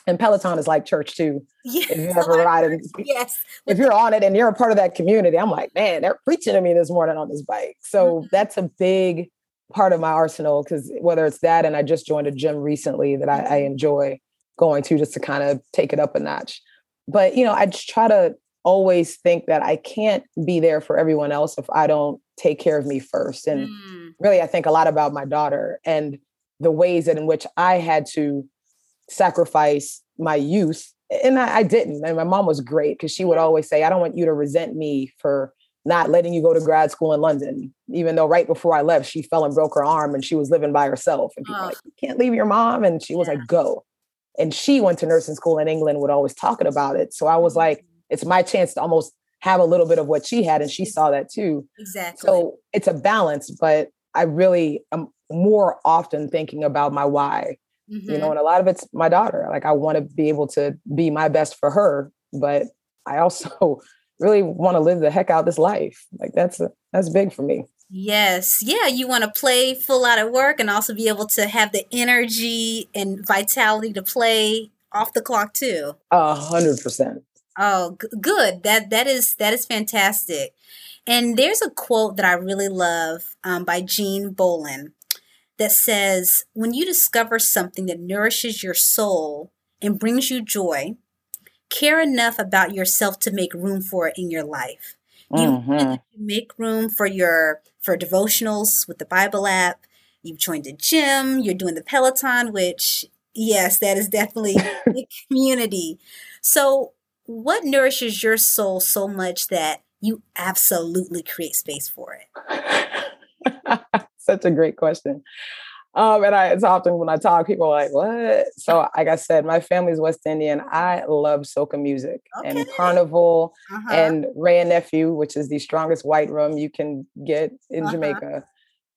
Speaker 2: and Peloton is like church too. Yes. If you ever ride it,
Speaker 1: yes.
Speaker 2: If you're on it and you're a part of that community, I'm like, man, they're preaching to me this morning on this bike. So mm-hmm. that's a big part of my arsenal because whether it's that and I just joined a gym recently that I, I mm-hmm. enjoy going to just to kind of take it up a notch. But you know, I just try to always think that I can't be there for everyone else if I don't take care of me first. And mm. really, I think a lot about my daughter and the ways that in which I had to sacrifice my youth. And I, I didn't. And my mom was great because she would always say, I don't want you to resent me for not letting you go to grad school in London, even though right before I left, she fell and broke her arm and she was living by herself. And people oh. like, you can't leave your mom. And she was yeah. like, go. And she went to nursing school in England, would always talking about it. So I was like, mm-hmm. It's my chance to almost have a little bit of what she had. And she saw that too.
Speaker 1: Exactly.
Speaker 2: So it's a balance, but I really am more often thinking about my why Mm-hmm. You know, mm-hmm. and a lot of it's my daughter. Like I want to be able to be my best for her, but I also really want to live the heck out this life. Like that's a, that's big for me.
Speaker 1: Yes. Yeah. You want to play full out of work and also be able to have the energy and vitality to play off the clock too.
Speaker 2: A hundred percent.
Speaker 1: Oh, g- good. That that is that is fantastic. And there's a quote that I really love um, by Jean Bolen that says when you discover something that nourishes your soul and brings you joy, care enough about yourself to make room for it in your life. Mm-hmm. You make room for your for devotionals with the Bible app. You've joined a gym. You're doing the Peloton, which yes, that is definitely a community. So, what nourishes your soul so much that you absolutely create space for it?
Speaker 2: such a great question. Um, and I, it's often when I talk, people are like, "What?" So, like I said, my family's West Indian. I love soca music okay. and carnival uh-huh. and Wray and Nephew, which is the strongest white rum you can get in uh-huh. Jamaica.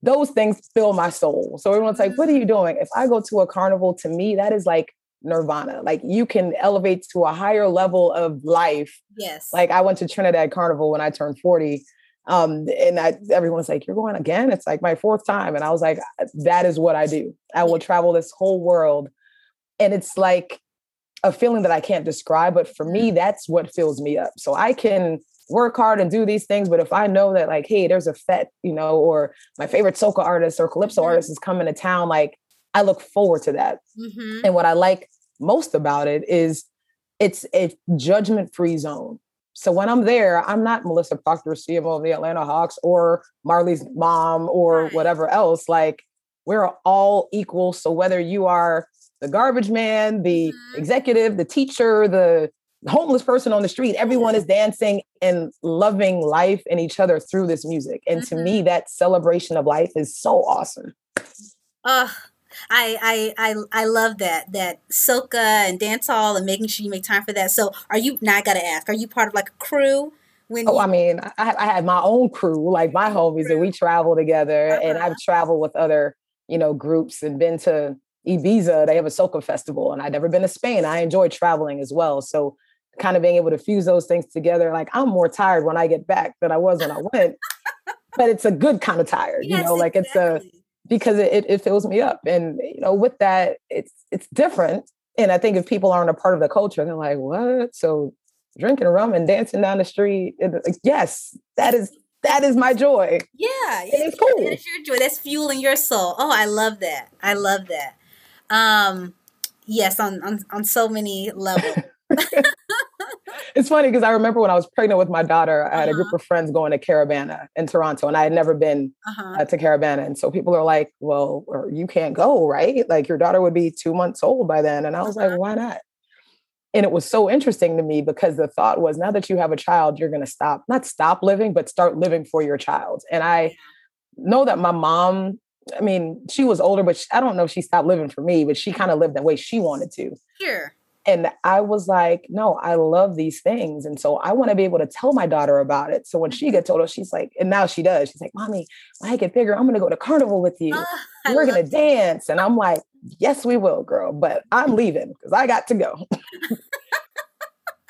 Speaker 2: Those things fill my soul. So everyone's like, "What are you mm. doing?" If I go to a carnival, to me, that is like nirvana. Like you can elevate to a higher level of life.
Speaker 1: Yes.
Speaker 2: Like I went to Trinidad Carnival when I turned forty um, and I, everyone's like, "You're going again?" It's like my fourth time, and I was like, "That is what I do. I will travel this whole world," and it's like a feeling that I can't describe. But for me, that's what fills me up. So I can work hard and do these things. But if I know that, like, hey, there's a fete, you know, or my favorite soca artist or calypso mm-hmm. artist is coming to town, like, I look forward to that. Mm-hmm. And what I like most about it is it's a judgment free zone. So when I'm there, I'm not Melissa Proctor, CMO of the Atlanta Hawks, or Marley's mom, or right. whatever else. Like, we're all equal. So whether you are the garbage man, the mm-hmm. executive, the teacher, the homeless person on the street everyone is dancing and loving life and each other through this music and mm-hmm. to me that celebration of life is so awesome
Speaker 1: uh I, I I I love that that soca and dance hall and making sure you make time for that. So are you now? I gotta ask: Are you part of like a crew?
Speaker 2: When oh, you- I mean, I, I have my own crew, like my homies, and we travel together. Uh-huh. And I've traveled with other, you know, groups and been to Ibiza. They have a soca festival, and I've never been to Spain. I enjoy traveling as well. So kind of being able to fuse those things together. Like I'm more tired when I get back than I was when I went, but it's a good kind of tired, yes, you know, like exactly. it's a, because it, it fills me up. And, you know, with that, it's, it's different. And I think if people aren't a part of the culture, they're like, what? So drinking rum and dancing down the street. Like, yes, that is, that is my joy.
Speaker 1: Yeah. It's cool. That's your joy. That's fueling your soul. Oh, I love that. I love that. Um, yes, on, on, on so many levels.
Speaker 2: it's funny because I remember when I was pregnant with my daughter, I had uh-huh. a group uh-huh. of friends going to Caribana in Toronto, and I had never been uh-huh. uh, to Caribana. And so people are like, "Well, you can't go, right? Like your daughter would be two months old by then." And I was uh-huh. like, "Why not?" And it was so interesting to me because the thought was, now that you have a child, you're going to stop, not stop living, but start living for your child. And I know that my mom I mean, she was older, but she, I don't know if she stopped living for me, but she kind of lived the way she wanted to.
Speaker 1: Sure.
Speaker 2: And I was like, no, I love these things. And so I want to be able to tell my daughter about it. So when she gets older, she's like, and now she does. She's like, Mommy, I get bigger, I'm going to go to carnival with you. Oh, We're going to dance. And I'm like, yes, we will, girl. But I'm leaving because I got to go.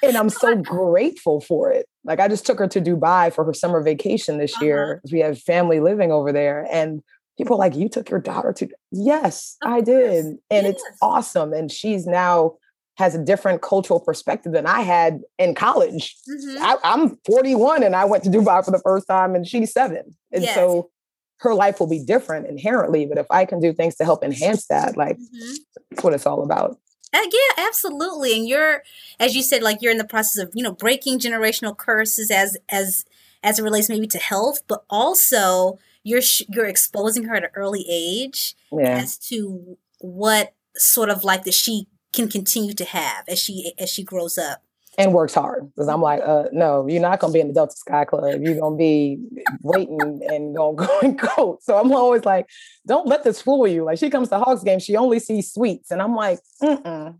Speaker 2: and I'm so grateful for it. Like I just took her to Dubai for her summer vacation this uh-huh. year. We have family living over there. And people are like, you took your daughter to, yes, of I did. And yes. it's awesome. And she's now has a different cultural perspective than I had in college. Mm-hmm. I, am 41 and I went to Dubai for the first time and she's seven. And yes. so her life will be different inherently. But if I can do things to help enhance that, like mm-hmm. that's what it's all about.
Speaker 1: Uh, yeah, absolutely. And you're, as you said, like you're in the process of, you know, breaking generational curses as, as, as it relates maybe to health, but also you're, you're exposing her at an early age yeah. as to what sort of like that she can continue to have as she as she grows up
Speaker 2: and works hard because I'm like, uh, no, you're not gonna be in the Delta Sky Club. You're gonna be waiting and gonna go and go. So I'm always like, don't let this fool you. Like she comes to Hawks game, she only sees suites, and I'm like, mm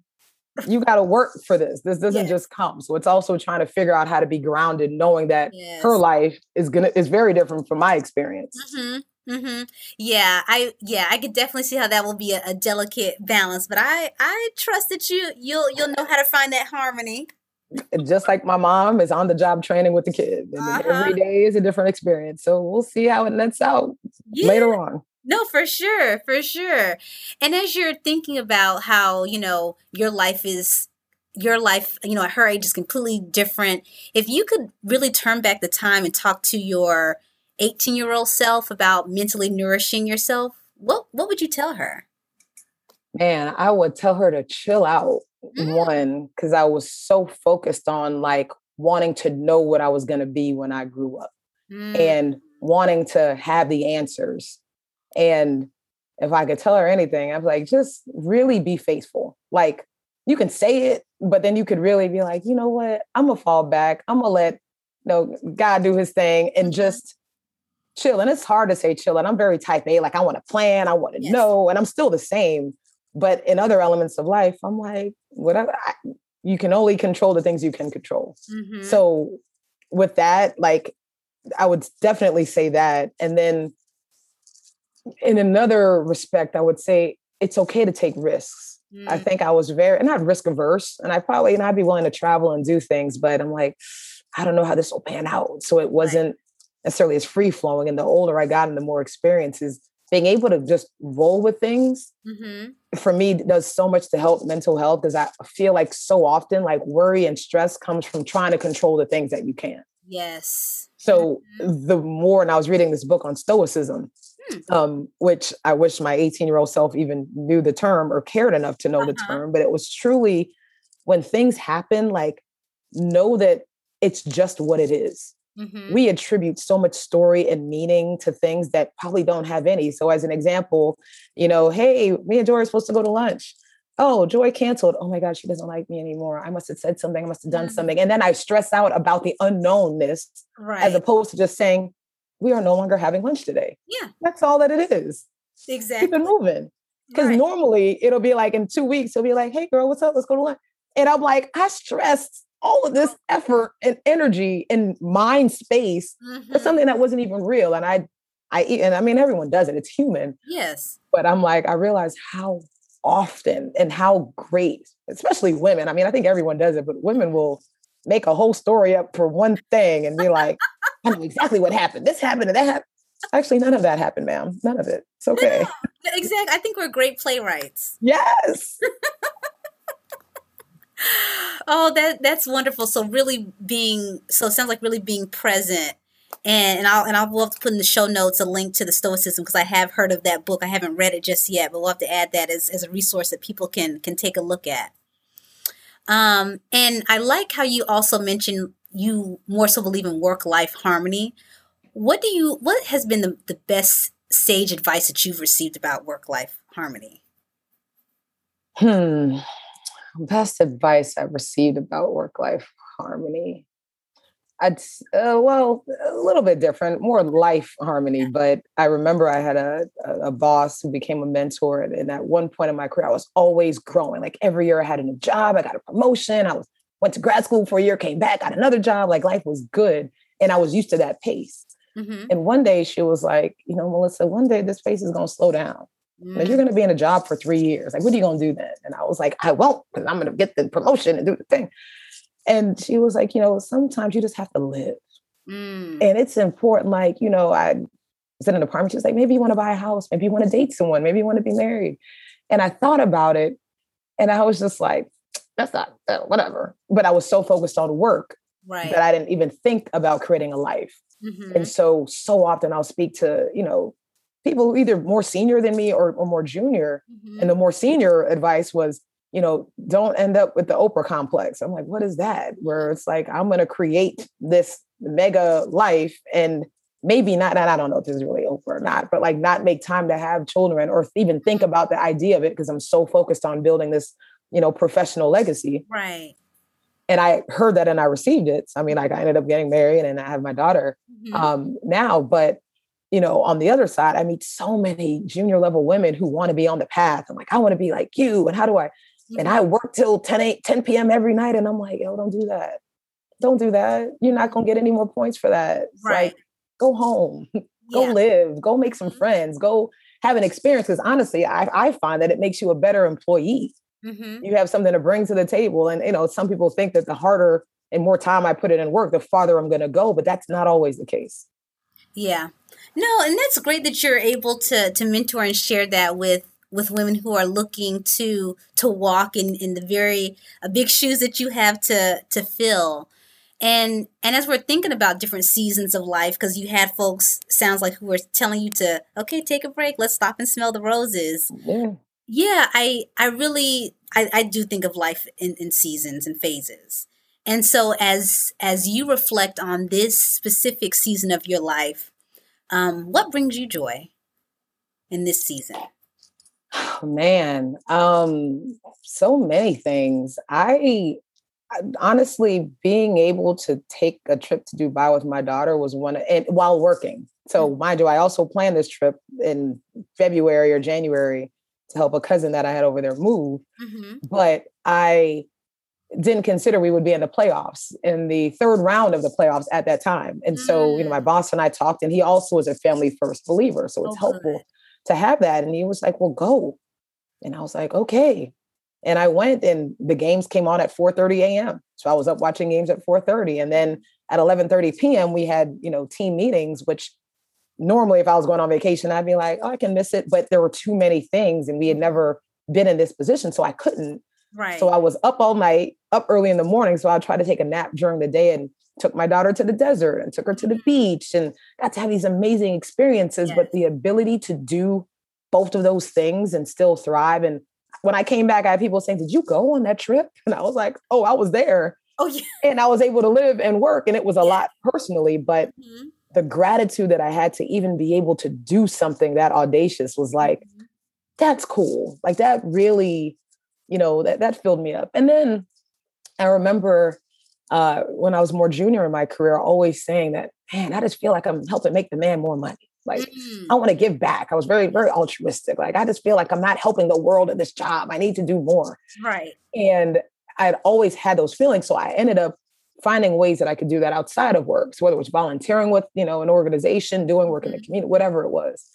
Speaker 2: you got to work for this. This doesn't just come. So it's also trying to figure out how to be grounded, knowing that yes. her life is gonna is very different from my experience.
Speaker 1: Mm-hmm. Mm-hmm. Yeah, I yeah, I could definitely see how that will be a, a, delicate balance, but I I trust that you you'll you'll know how to find that harmony.
Speaker 2: Just like my mom is on the job training with the kids, uh-huh. every day is a different experience. So we'll see how it nets out yeah. later on.
Speaker 1: No, for sure, for sure. And as you're thinking about how you know your life is your life, you know, at her age is completely different. If you could really turn back the time and talk to your 18 year old self about mentally nourishing yourself, what, what would you tell her?
Speaker 2: Man, I would tell her to chill out. Mm. One, because I was so focused on like wanting to know what I was going to be when I grew up mm. and wanting to have the answers. And if I could tell her anything, I'm like, just really be faithful. Like you can say it, but then you could really be like, you know what? I'm gonna fall back. I'm gonna let you know God do his thing and mm-hmm. just chill. And it's hard to say chill. And I'm very type A, like I want to plan, I want to yes. know, and I'm still the same. But in other elements of life, I'm like, whatever. I, you can only control the things you can control. Mm-hmm. So with that, like I would definitely say that. And then in another respect, I would say it's okay to take risks. Mm. I think I was very and not risk averse, and I probably and I'd be willing to travel and do things, but I'm like, I don't know how this will pan out. So it wasn't necessarily as free flowing. And the older I got and the more experiences, being able to just roll with things mm-hmm. for me does so much to help mental health because I feel like so often like worry and stress comes from trying to control the things that you can't.
Speaker 1: Yes.
Speaker 2: So mm-hmm. the more, and I was reading this book on Stoicism, hmm. um, which I wish my 18 year old self even knew the term or cared enough to know uh-huh. the term, but it was truly when things happen, like know that it's just what it is. Mm-hmm. We attribute so much story and meaning to things that probably don't have any. So, as an example, you know, hey, me and Joy are supposed to go to lunch. Oh, Joy canceled. Oh my God, she doesn't like me anymore. I must have said something. I must have done mm-hmm. something. And then I stress out about the unknownness right. as opposed to just saying, we are no longer having lunch today.
Speaker 1: Yeah.
Speaker 2: That's all that it is.
Speaker 1: Exactly.
Speaker 2: Keep it moving. Because right. normally it'll be like in two weeks, it'll be like, hey girl, what's up? Let's go to lunch. And I'm like, I stressed all of this effort and energy and mind space mm-hmm. for something that wasn't even real. And I, I, and I mean, everyone does it. It's human.
Speaker 1: Yes.
Speaker 2: But I'm like, I realize how often and how great, especially women. I mean, I think everyone does it, but women will make a whole story up for one thing and be like, I know exactly what happened. This happened and that happened. Actually, none of that happened, ma'am. None of it. It's okay.
Speaker 1: Yeah, exactly. I think we're great playwrights.
Speaker 2: Yes.
Speaker 1: Oh, that that's wonderful. So really being so it sounds like really being present. And, and I'll and I'll we'll to put in the show notes a link to the Stoicism because I have heard of that book. I haven't read it just yet, but we'll have to add that as, as a resource that people can can take a look at. Um, and I like how you also mentioned you more so believe in work life harmony. What do you what has been the, the best sage advice that you've received about work life harmony?
Speaker 2: Hmm best advice I've received about work life harmony. I'd uh, well a little bit different, more life harmony. But I remember I had a, a boss who became a mentor, and at one point in my career, I was always growing. Like every year, I had a new job, I got a promotion. I was went to grad school for a year, came back, got another job. Like life was good, and I was used to that pace. Mm-hmm. And one day she was like, you know, Melissa, one day this pace is going to slow down. Like, you're going to be in a job for three years. Like, what are you going to do then? And I was like, I won't, because I'm going to get the promotion and do the thing. And she was like, you know, sometimes you just have to live. Mm. And it's important. Like, you know, I was in an apartment. She was like, maybe you want to buy a house. Maybe you want to date someone. Maybe you want to be married. And I thought about it. And I was just like, that's not, uh, whatever. But I was so focused on work
Speaker 1: right.
Speaker 2: that I didn't even think about creating a life. Mm-hmm. And so, so often I'll speak to, you know, people who either more senior than me or, or more junior. Mm-hmm. And the more senior advice was, you know, don't end up with the Oprah complex. I'm like, what is that? Where it's like, I'm going to create this mega life and maybe not, and I don't know if this is really Oprah or not, but like not make time to have children or even think about the idea of it because I'm so focused on building this, you know, professional legacy.
Speaker 1: Right.
Speaker 2: And I heard that and I received it. So, I mean, like I ended up getting married and I have my daughter mm-hmm. um, now, but you know, on the other side, I meet so many junior level women who want to be on the path. I'm like, I want to be like you. And how do I? And I work till 10, 8, 10 p.m. every night. And I'm like, yo, don't do that. Don't do that. You're not going to get any more points for that. It's
Speaker 1: right.
Speaker 2: Like, go home, go live, go make some mm-hmm. friends, go have an experience. Because honestly, I, I find that it makes you a better employee. Mm-hmm. You have something to bring to the table. And, you know, some people think that the harder and more time I put it in work, the farther I'm going to go. But that's not always the case.
Speaker 1: Yeah. No, and that's great that you're able to to mentor and share that with with women who are looking to to walk in in the very uh, big shoes that you have to to fill. And and as we're thinking about different seasons of life, because you had folks sounds like who were telling you to okay, take a break, let's stop and smell the roses.
Speaker 2: Yeah,
Speaker 1: yeah I I really I, I do think of life in, in seasons and phases. And so as as you reflect on this specific season of your life, um, what brings you joy in this season?
Speaker 2: Oh, man, um, so many things. I honestly being able to take a trip to Dubai with my daughter was one of, and while working. So mm. mind you, I also planned this trip in February or January to help a cousin that I had over there move. Mm-hmm. But I didn't consider we would be in the playoffs in the third round of the playoffs at that time. And so, you know, my mm. boss and I talked, and he also is a family first believer. So it's oh, helpful good. to have that. And he was like, well, go. And I was like, okay. And I went and the games came on at 4 30 a.m. So I was up watching games at 4 30. And then at 11 30 p.m., we had, you know, team meetings, which normally if I was going on vacation, I'd be like, oh, I can miss it. But there were too many things and we had never been in this position. So I couldn't.
Speaker 1: Right.
Speaker 2: So I was up all night, up early in the morning. So I tried to take a nap during the day and took my daughter to the desert and took her to the beach and got to have these amazing experiences. Yes. But the ability to do both of those things and still thrive. And when I came back, I had people saying, Did you go on that trip? And I was like, Oh, I was there.
Speaker 1: Oh, yeah.
Speaker 2: And I was able to live and work. And it was a yeah. lot personally, but mm-hmm. the gratitude that I had to even be able to do something that audacious was like, mm-hmm. that's cool. Like that really, you know, that, that filled me up. And then I remember uh, when I was more junior in my career, always saying that, man, I just feel like I'm helping make the man more money. Like, mm. I want to give back. I was very, very altruistic. Like, I just feel like I'm not helping the world at this job. I need to do more.
Speaker 1: Right.
Speaker 2: And i had always had those feelings. So I ended up finding ways that I could do that outside of work. So whether it was volunteering with, you know, an organization, doing work in the mm-hmm. community, whatever it was.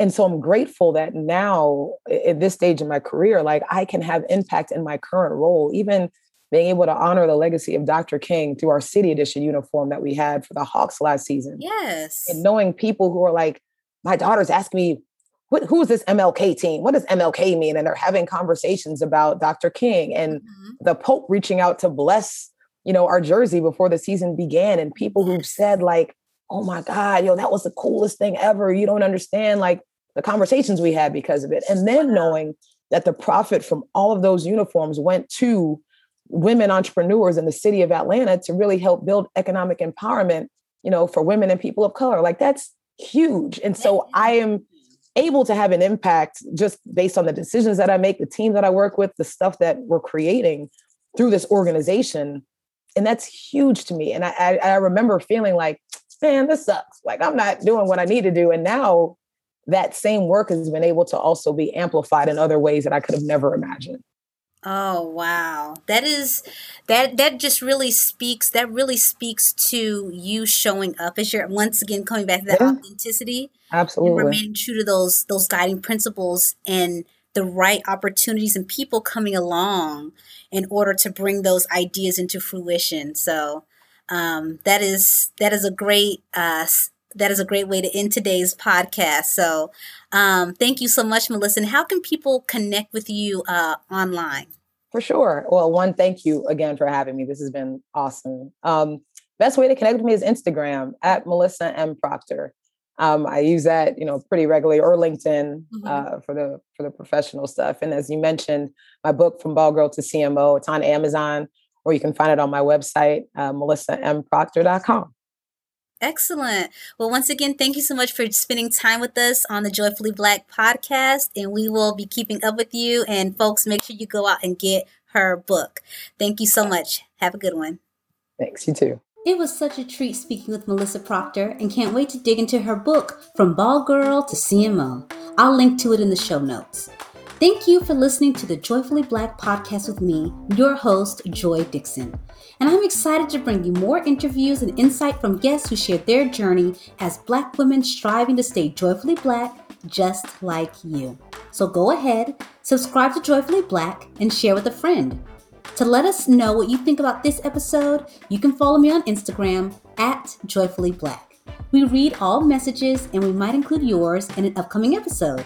Speaker 2: And so I'm grateful that now at this stage in my career, like I can have impact in my current role, even being able to honor the legacy of Dr. King through our city edition uniform that we had for the Hawks last season.
Speaker 1: Yes.
Speaker 2: And knowing people who are like, my daughter's asking me, who's this MLK team? What does MLK mean? And they're having conversations about Dr. King and mm-hmm. the Pope reaching out to bless, you know, our jersey before the season began. And people who've said, like, oh my God, yo, that was the coolest thing ever. You don't understand like the conversations we had because of it. And then knowing that the profit from all of those uniforms went to women entrepreneurs in the city of Atlanta to really help build economic empowerment, you know, for women and people of color. Like that's huge. And so I am able to have an impact just based on the decisions that I make, the team that I work with, the stuff that we're creating through this organization. And that's huge to me. And I, I, I remember feeling like, man, this sucks. Like I'm not doing what I need to do. And now that same work has been able to also be amplified in other ways that I could have never imagined.
Speaker 1: Oh wow. That is that that just really speaks that really speaks to you showing up as you're once again coming back to that yeah. authenticity.
Speaker 2: Absolutely.
Speaker 1: remaining true to those those guiding principles and the right opportunities and people coming along in order to bring those ideas into fruition. So um, that is that is a great uh, that is a great way to end today's podcast. So, um, thank you so much, Melissa. And how can people connect with you uh, online?
Speaker 2: For sure. Well, one, thank you again for having me. This has been awesome. Um, best way to connect with me is Instagram at Melissa M Proctor. Um, I use that, you know, pretty regularly, or LinkedIn mm-hmm. uh, for the for the professional stuff. And as you mentioned, my book from Ball Girl to CMO, it's on Amazon, or you can find it on my website, uh, melissamproctor.com.
Speaker 1: Excellent. Well, once again, thank you so much for spending time with us on the Joyfully Black podcast. And we will be keeping up with you. And folks, make sure you go out and get her book. Thank you so much. Have a good one.
Speaker 2: Thanks. You too.
Speaker 1: It was such a treat speaking with Melissa Proctor and can't wait to dig into her book, From Ball Girl to CMO. I'll link to it in the show notes. Thank you for listening to the Joyfully Black podcast with me, your host, Joy Dixon. And I'm excited to bring you more interviews and insight from guests who share their journey as Black women striving to stay joyfully Black just like you. So go ahead, subscribe to Joyfully Black, and share with a friend. To let us know what you think about this episode, you can follow me on Instagram at Joyfully Black. We read all messages and we might include yours in an upcoming episode.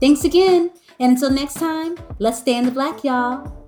Speaker 1: Thanks again. And until next time, let's stay in the black, y'all.